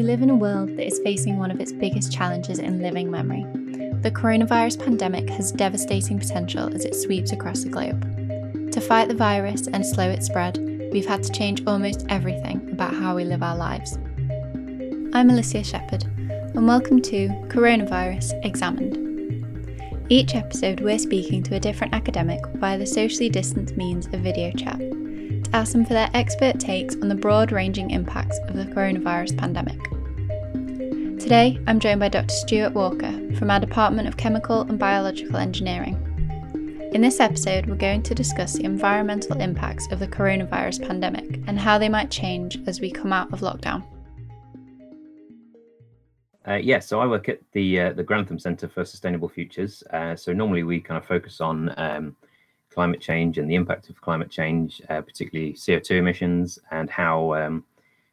We live in a world that is facing one of its biggest challenges in living memory. The coronavirus pandemic has devastating potential as it sweeps across the globe. To fight the virus and slow its spread, we've had to change almost everything about how we live our lives. I'm Alicia Shepherd, and welcome to Coronavirus Examined. Each episode, we're speaking to a different academic via the socially distanced means of video chat to ask them for their expert takes on the broad ranging impacts of the coronavirus pandemic. Today, I'm joined by Dr. Stuart Walker from our Department of Chemical and Biological Engineering. In this episode, we're going to discuss the environmental impacts of the coronavirus pandemic and how they might change as we come out of lockdown. Uh, yes, yeah, so I work at the uh, the Grantham Centre for Sustainable Futures. Uh, so normally we kind of focus on um, climate change and the impact of climate change, uh, particularly CO2 emissions, and how um,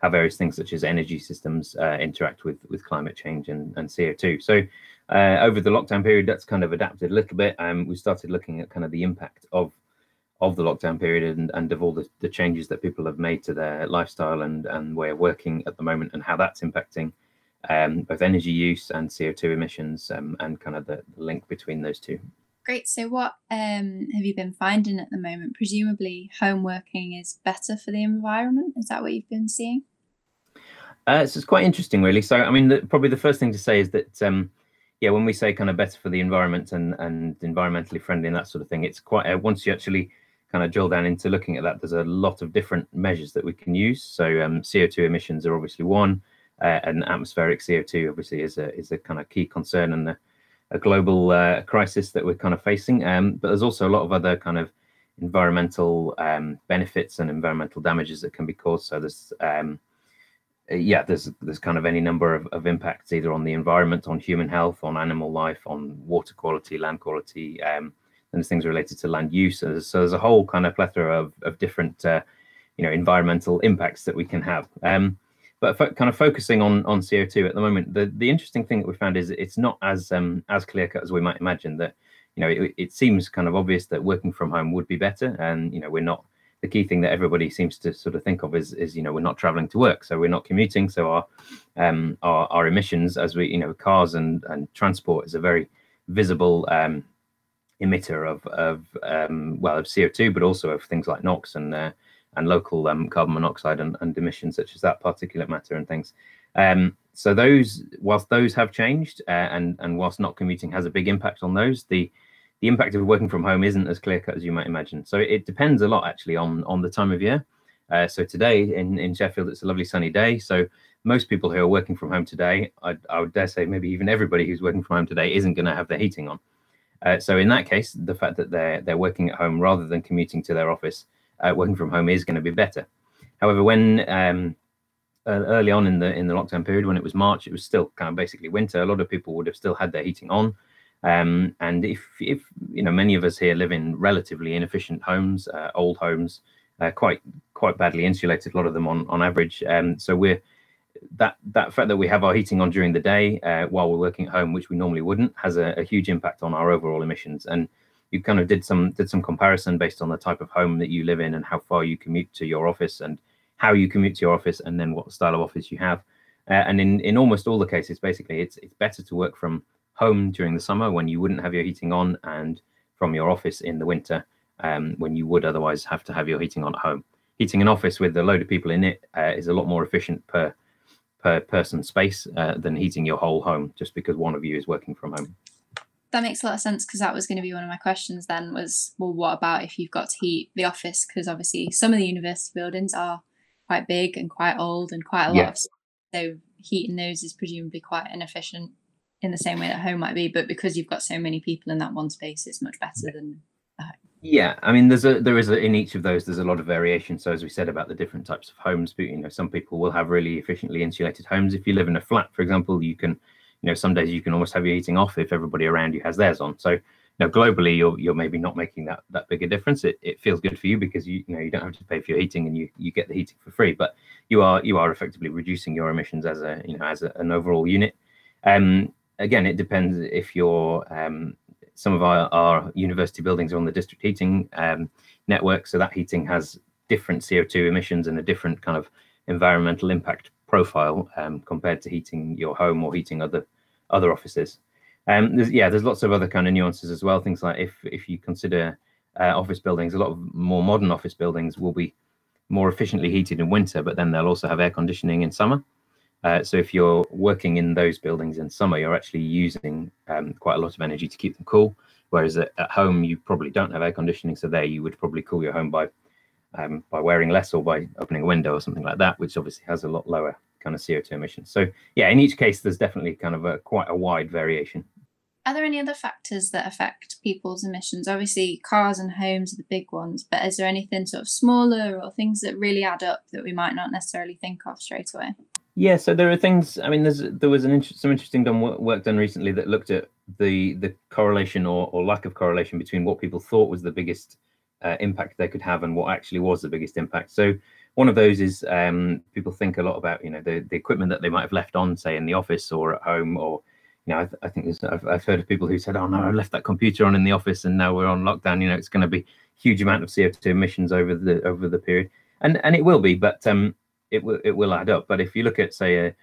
how various things such as energy systems uh, interact with with climate change and, and CO2. So uh, over the lockdown period, that's kind of adapted a little bit. Um, we started looking at kind of the impact of of the lockdown period and, and of all the, the changes that people have made to their lifestyle and, and way of working at the moment and how that's impacting um, both energy use and CO2 emissions um, and kind of the, the, link between those two. Great. So, what um, have you been finding at the moment? Presumably, home working is better for the environment. Is that what you've been seeing? Uh, so it's quite interesting, really. So, I mean, the, probably the first thing to say is that, um, yeah, when we say kind of better for the environment and and environmentally friendly and that sort of thing, it's quite uh, once you actually kind of drill down into looking at that, there's a lot of different measures that we can use. So, um, CO2 emissions are obviously one uh, and atmospheric CO2 obviously is a is a kind of key concern and a, a global uh, crisis that we're kind of facing. Um, but there's also a lot of other kind of environmental um, benefits and environmental damages that can be caused. So there's um, yeah, there's there's kind of any number of, of impacts either on the environment, on human health, on animal life, on water quality, land quality, um, and there's things related to land use. So there's, so there's a whole kind of plethora of of different uh, you know environmental impacts that we can have. Um, but fo- kind of focusing on on CO2 at the moment, the the interesting thing that we found is it's not as um, as clear cut as we might imagine. That you know it, it, seems kind of obvious that working from home would be better, and you know we're not. The key thing that everybody seems to sort of think of is is you know we're not traveling to work, so we're not commuting, so our um, our, our emissions as we you know cars and and transport is a very visible um, emitter of of um, well of CO2, but also of things like NOx and uh, and local um, carbon monoxide and, and, emissions such as that particulate matter and things. Um, so those, whilst those have changed, uh, and and whilst not commuting has a big impact on those, the the impact of working from home isn't as clear cut as you might imagine. So it depends a lot actually on on the time of year. Uh, so today in in Sheffield, it's a lovely sunny day. So most people who are working from home today, I, I would dare say maybe even everybody who's working from home today isn't going to have their heating on. Uh, so in that case, the fact that they're they're working at home rather than commuting to their office uh, working from home is going to be better. However, when um, uh, early on in the in the lockdown period, when it was March, it was still kind of basically winter. A lot of people would have still had their heating on, um, and if if you know many of us here live in relatively inefficient homes, uh, old homes, uh, quite quite badly insulated, a lot of them on on average. Um, so we're that that fact that we have our heating on during the day uh, while we're working at home, which we normally wouldn't, has a, a huge impact on our overall emissions. And you kind of did some did some comparison based on the type of home that you live in and how far you commute to your office and how you commute to your office and then what style of office you have. Uh, and in in almost all the cases, basically, it's it's better to work from home during the summer when you wouldn't have your heating on, and from your office in the winter um, when you would otherwise have to have your heating on at home. Heating an office with a load of people in it uh, is a lot more efficient per per person space uh, than heating your whole home just because one of you is working from home that makes a lot of sense because that was going to be one of my questions then was well what about if you've got to heat the office because obviously some of the university buildings are quite big and quite old and quite a lot yeah. of so heating those is presumably quite inefficient in the same way that home might be but because you've got so many people in that one space it's much better than yeah i mean there's a there is a, in each of those there's a lot of variation. So as we said about the different types of homes but you know some people will have really efficiently insulated homes. If you live in a flat for example you can you know some days you can almost have your heating off if everybody around you has theirs on. So you know globally you're you're maybe not making that that big a difference. It, it feels good for you because you, you know you don't have to pay for your heating and you you get the heating for free but you are you are effectively reducing your emissions as a you know as a, an overall unit. Um again it depends if you're um some of our, our university buildings are on the district heating um, network so that heating has different co2 emissions and a different kind of environmental impact profile um, compared to heating your home or heating other other offices. Um, there's, yeah, there's lots of other kind of nuances as well. Things like if if you consider uh, office buildings, a lot of more modern office buildings will be more efficiently heated in winter, but then they'll also have air conditioning in summer. Uh, so if you're working in those buildings in summer, you're actually using um, quite a lot of energy to keep them cool. Whereas at, at, home, you probably don't have air conditioning, so there you would probably cool your home by um, by wearing less or by opening a window or something like that, which obviously has a lot lower kind of CO2 emissions. So yeah, in each case, there's definitely kind of a quite a wide variation. Are there any other factors that affect people's emissions? Obviously, cars and homes are the big ones, but is there anything sort of smaller or things that really add up that we might not necessarily think of straight away? Yeah, so there are things. I mean, there's there was an some interesting done work done recently that looked at the the correlation or, or lack of correlation between what people thought was the biggest uh, impact they could have and what actually was the biggest impact. So one of those is um, people think a lot about you know the the equipment that they might have left on, say in the office or at home, or you know I, th- I think I've, I've heard of people who said, oh no, I left that computer on in the office and now we're on lockdown. You know, it's going to be huge amount of CO2 emissions over the over the period, and and it will be, but um, it will it will add up. But if you look at say a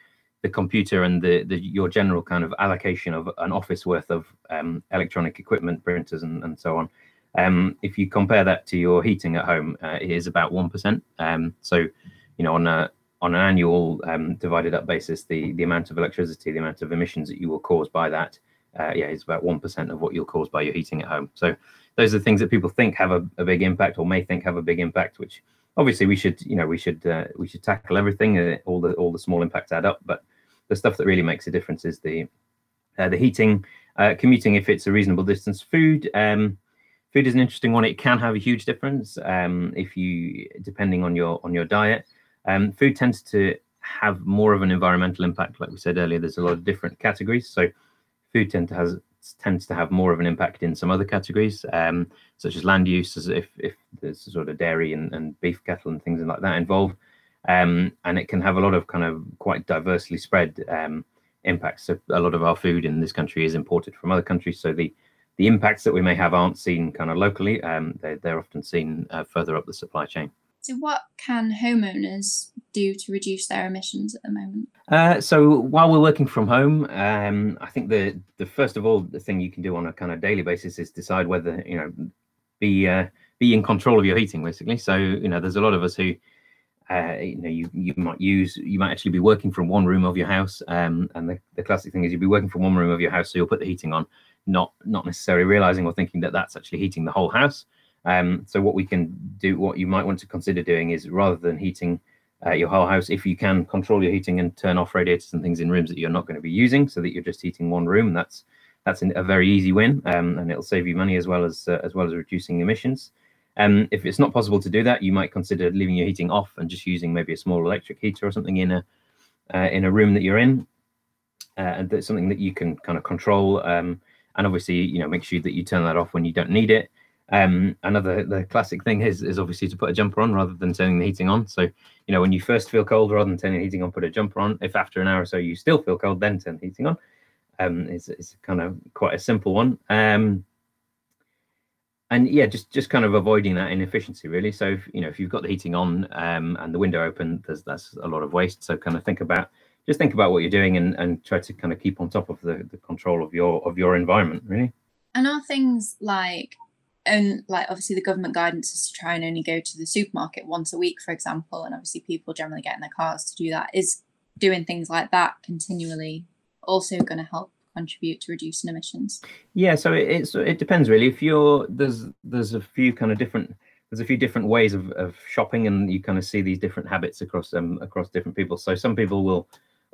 the computer and the, the your general kind of allocation of an office worth of um, electronic equipment, printers, and, and so on. Um, if you compare that to your heating at home, uh, it is about one percent. Um, so, you know, on a on an annual um, divided up basis, the the amount of electricity, the amount of emissions that you will cause by that, uh, yeah, is about one percent of what you'll cause by your heating at home. So, those are things that people think have a, a big impact or may think have a big impact, which obviously we should you know we should uh, we should tackle everything uh, all the all the small impacts add up but the stuff that really makes a difference is the uh, the heating uh, commuting if it's a reasonable distance. Food um, food is an interesting one. It can have a huge difference um, if you depending on your on your diet. Um, food tends to have more of an environmental impact. Like we said earlier there's a lot of different categories. So food tend to has tends to have more of an impact in some other categories, um, such as land use, as if, if there's sort of dairy and, and beef cattle and things like that involved. Um, and it can have a lot of kind of quite diversely spread um, impacts. So a lot of our food in this country is imported from other countries. So the the impacts that we may have aren't seen kind of locally. Um, they, they're often seen uh, further up the supply chain. So, what can homeowners do to reduce their emissions at the moment? Uh, so, while we're working from home, um, I think the the first of all the thing you can do on a kind of daily basis is decide whether you know be uh, be in control of your heating, basically. So, you know, there's a lot of us who. Uh, you know, you, you might use, you might actually be working from one room of your house, um, and the, the classic thing is you'd be working from one room of your house, so you'll put the heating on, not not necessarily realizing or thinking that that's actually heating the whole house. Um, so what we can do, what you might want to consider doing is rather than heating uh, your whole house, if you can control your heating and turn off radiators and things in rooms that you're not going to be using, so that you're just heating one room, that's that's a very easy win, um, and it'll save you money as well as uh, as well as reducing emissions. Um, if it's not possible to do that, you might consider leaving your heating off and just using maybe a small electric heater or something in a uh, in a room that you're in, uh, and that's something that you can kind of control. Um, and obviously, you know, make sure that you turn that off when you don't need it. Um, another the classic thing is is obviously to put a jumper on rather than turning the heating on. So you know when you first feel cold, rather than turning the heating on, put a jumper on. If after an hour or so you still feel cold, then turn the heating on. Um, it's, it's kind of quite a simple one. Um, and yeah, just just kind of avoiding that inefficiency really. So if, you know if you've got the heating on um, and the window open, there's that's a lot of waste. So kind of think about just think about what you're doing and, and try to kind of keep on top of the, the control of your of your environment really. And are things like and like obviously the government guidance is to try and only go to the supermarket once a week for example and obviously people generally get in their cars to do that is doing things like that continually also going to help contribute to reducing emissions. Yeah so it, it's it depends really. If you're there's there's a few kind of different there's a few different ways of, of shopping and you kind of see these different habits across um across different people. So some people will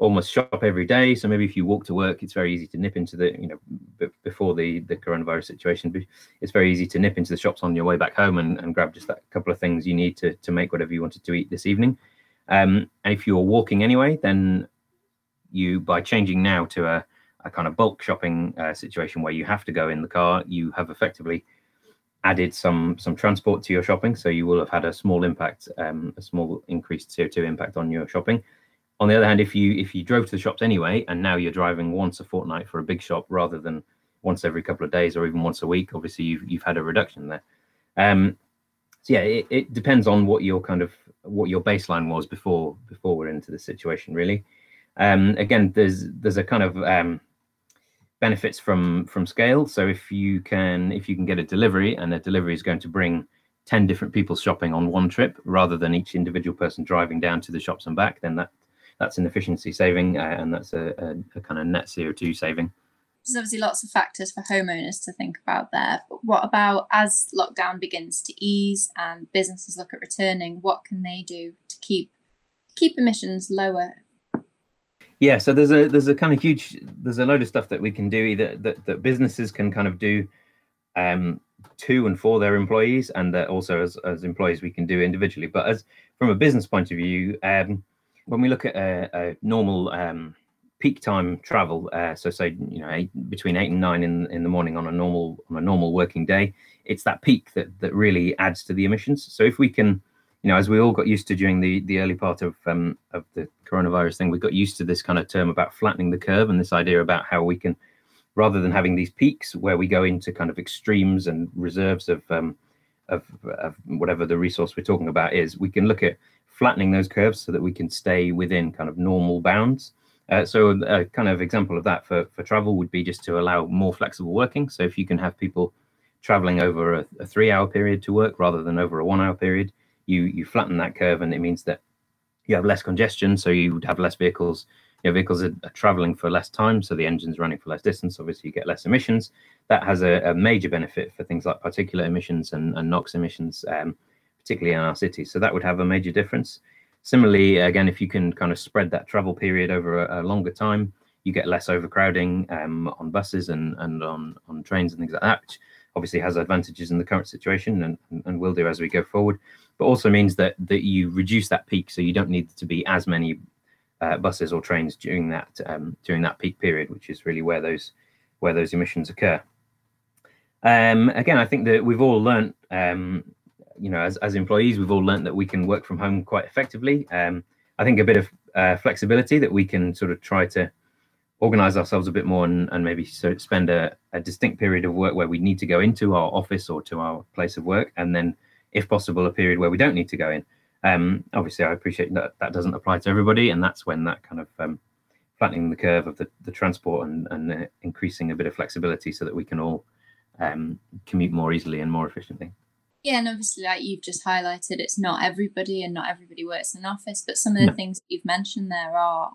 almost shop every day. So maybe if you walk to work, it's very easy to nip into the, you know, b- before the the coronavirus situation, it's very easy to nip into the shops on your way back home and, and grab just that couple of things you need to to make whatever you wanted to eat this evening. Um, and if you're walking anyway, then you by changing now to a, a kind of bulk shopping uh, situation where you have to go in the car, you have effectively added some some transport to your shopping. So you will have had a small impact, um, a small increased CO2 impact on your shopping on the other hand, if you if you drove to the shops anyway, and now you're driving once a fortnight for a big shop rather than once every couple of days or even once a week, obviously you've you've had a reduction there. Um, so yeah, it, it depends on what your kind of what your baseline was before before we're into the situation really. Um, again, there's there's a kind of um, benefits from from scale. So if you can if you can get a delivery and a delivery is going to bring 10 different people shopping on one trip rather than each individual person driving down to the shops and back, then that that's an efficiency saving uh, and that's a, a, a, kind of net CO2 saving. There's obviously lots of factors for homeowners to think about there. But what about as lockdown begins to ease and businesses look at returning, what can they do to keep keep emissions lower? Yeah, so there's a there's a kind of huge there's a load of stuff that we can do either that, that businesses can kind of do um, to and for their employees, and that also as, as employees we can do individually. But as from a business point of view, um, when we look at a, a normal um, peak time travel, uh, so say you know eight, between eight and nine in, in the morning on a normal on a normal working day, it's that peak that that really adds to the emissions. So if we can, you know, as we all got used to during the the early part of um, of the coronavirus thing, we got used to this kind of term about flattening the curve and this idea about how we can rather than having these peaks where we go into kind of extremes and reserves of, um, of, of whatever the resource we're talking about is, we can look at flattening those curves so that we can stay within kind of normal bounds. Uh, so a kind of example of that for, for travel would be just to allow more flexible working. So if you can have people traveling over a, a three hour period to work rather than over a one hour period, you you flatten that curve and it means that you have less congestion. So you would have less vehicles Your vehicles are, are, traveling for less time, so the engine's running for less distance. Obviously, you get less emissions. That has a, a major benefit for things like particulate emissions and, and NOx emissions, um, particularly in our cities. So that would have a major difference. Similarly, again, if you can kind of spread that travel period over a, a longer time, you get less overcrowding um, on buses and, and on, on trains and things like that, which obviously has advantages in the current situation and, and will do as we go forward, but also means that that you reduce that peak so you don't need to be as many uh, buses or trains during that um, during that peak period, which is really where those where those emissions occur. Um, again, I think that we've all learned, um, you know, as, as employees, we've all learned that we can work from home quite effectively. Um, I think a bit of uh, flexibility that we can sort of try to organize ourselves a bit more and, and maybe spend a, a, distinct period of work where we need to go into our office or to our place of work, and then, if possible, a period where we don't need to go in. Um, obviously, I appreciate that that doesn't apply to everybody, and that's when that kind of um, flattening the curve of the, the transport and, and uh, increasing a bit of flexibility so that we can all um, commute more easily and more efficiently. Yeah, and obviously, like you've just highlighted, it's not everybody, and not everybody works in an office. But some of the no. things that you've mentioned there are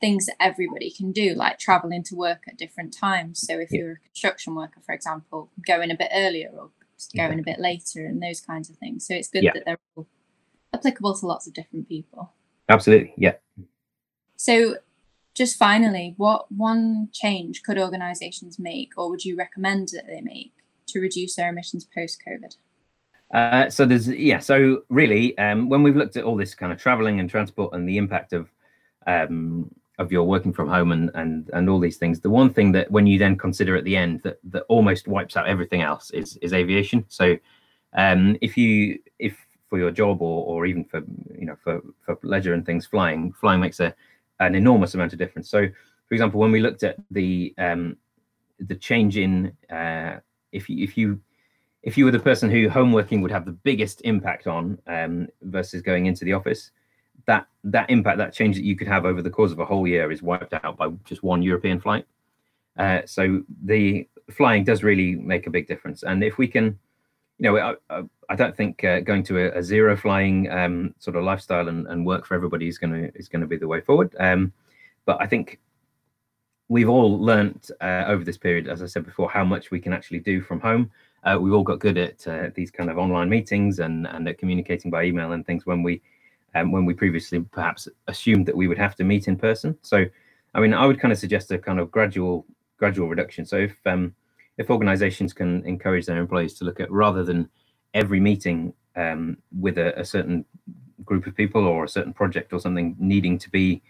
things that everybody can do, like traveling to work at different times. So if yeah. you're a construction worker, for example, going a bit earlier or going yeah. a bit later, and those kinds of things. So it's good yeah. that they're all applicable to lots of different people. Absolutely, yeah. So, just finally, what one change could organisations make, or would you recommend that they make to reduce their emissions post COVID? Uh, so there's yeah. So really, um, when we've looked at all this kind of traveling and transport and the impact of um, of your working from home and and and all these things, the one thing that when you then consider at the end that that almost wipes out everything else is is aviation. So um, if you if for your job or or even for you know for for leisure and things flying flying makes a an enormous amount of difference so for example when we looked at the um the change in uh if you if you if you were the person who home working would have the biggest impact on um versus going into the office that that impact that change that you could have over the course of a whole year is wiped out by just one european flight uh, so the flying does really make a big difference and if we can you know, I, I don't think uh, going to a, a, zero flying um, sort of lifestyle and, and work for everybody is going to is going to be the way forward. Um, but I think we've all learned uh, over this period, as I said before, how much we can actually do from home. Uh, we've all got good at uh, these kind of online meetings and and at communicating by email and things when we um, when we previously perhaps assumed that we would have to meet in person. So, I mean, I would kind of suggest a kind of gradual gradual reduction. So if um, if organizations can encourage their employees to look at rather than every meeting um, with a, a, certain group of people or a certain project or something needing to be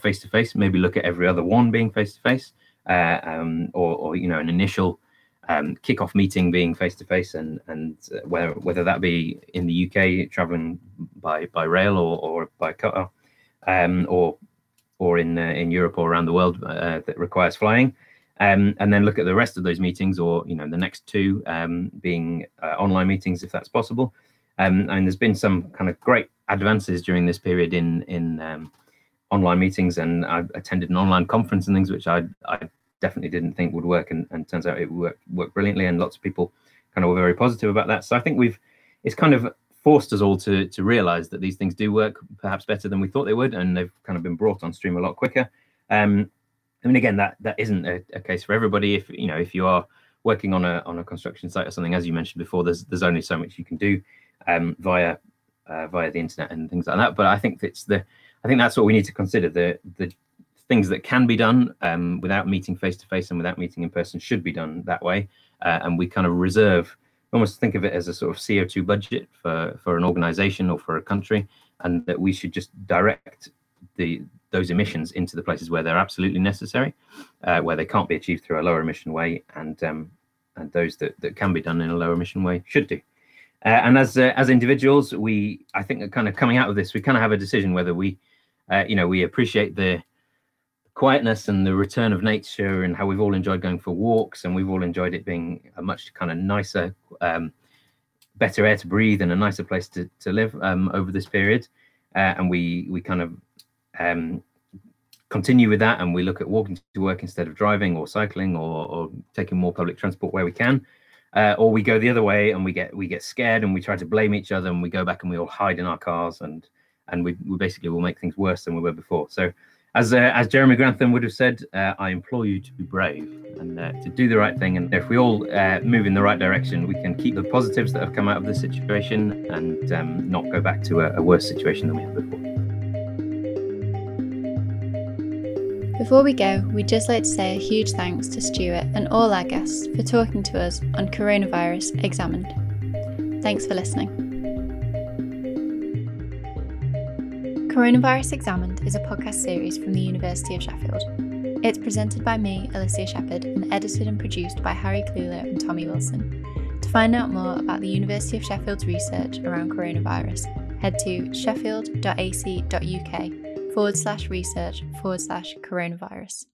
face to face, maybe look at every other one being face to face, or, or you know an initial um, kickoff meeting being face to face, and and uh, whether whether that be in the UK traveling by by rail or or by car, um, or or in uh, in Europe or around the world uh, that requires flying um, and then look at the rest of those meetings, or you know, the next two um, being uh, online meetings if that's possible. Um, and there's been some kind of great advances during this period in in um, online meetings, and I've attended an online conference and things which I I definitely didn't think would work, and, and turns out it worked worked brilliantly, and lots of people kind of were very positive about that. So I think we've it's kind of forced us all to to realize that these things do work perhaps better than we thought they would, and they've kind of been brought on stream a lot quicker. Um, I mean, again, that that isn't a, a, case for everybody. If you know, if you are working on a on a construction site or something, as you mentioned before, there's there's only so much you can do um, via uh, via the internet and things like that. But I think it's the I think that's what we need to consider the the things that can be done um, without meeting face to face and without meeting in person should be done that way. Uh, and we kind of reserve almost think of it as a sort of CO2 budget for for an organization or for a country, and that we should just direct the those emissions into the places where they're absolutely necessary, uh, where they can't be achieved through a lower emission way, and um, and those that, that can be done in a lower emission way should do. Uh, and as uh, as individuals, we I think kind of coming out of this, we kind of have a decision whether we, uh, you know, we appreciate the quietness and the return of nature and how we've all enjoyed going for walks and we've all enjoyed it being a much kind of nicer, um, better air to breathe and a nicer place to to live um, over this period. Uh, and we we kind of um, continue with that and we look at walking to work instead of driving or cycling or, or taking more public transport where we can uh, or we go the other way and we get we get scared and we try to blame each other and we go back and we all hide in our cars and and we, we basically will make things worse than we were before so as uh, as Jeremy Grantham would have said, uh, I implore you to be brave and uh, to do the right thing. And if we all uh, move in the right direction, we can keep the positives that have come out of this situation and um, not go back to a, a worse situation than we had before. Before we go, we'd just like to say a huge thanks to Stuart and all our guests for talking to us on Coronavirus Examined. Thanks for listening. Coronavirus Examined is a podcast series from the University of Sheffield. It's presented by me, Alicia Shepherd, and edited and produced by Harry Kluler and Tommy Wilson. To find out more about the University of Sheffield's research around coronavirus, head to sheffield.ac.uk forward slash research forward slash coronavirus.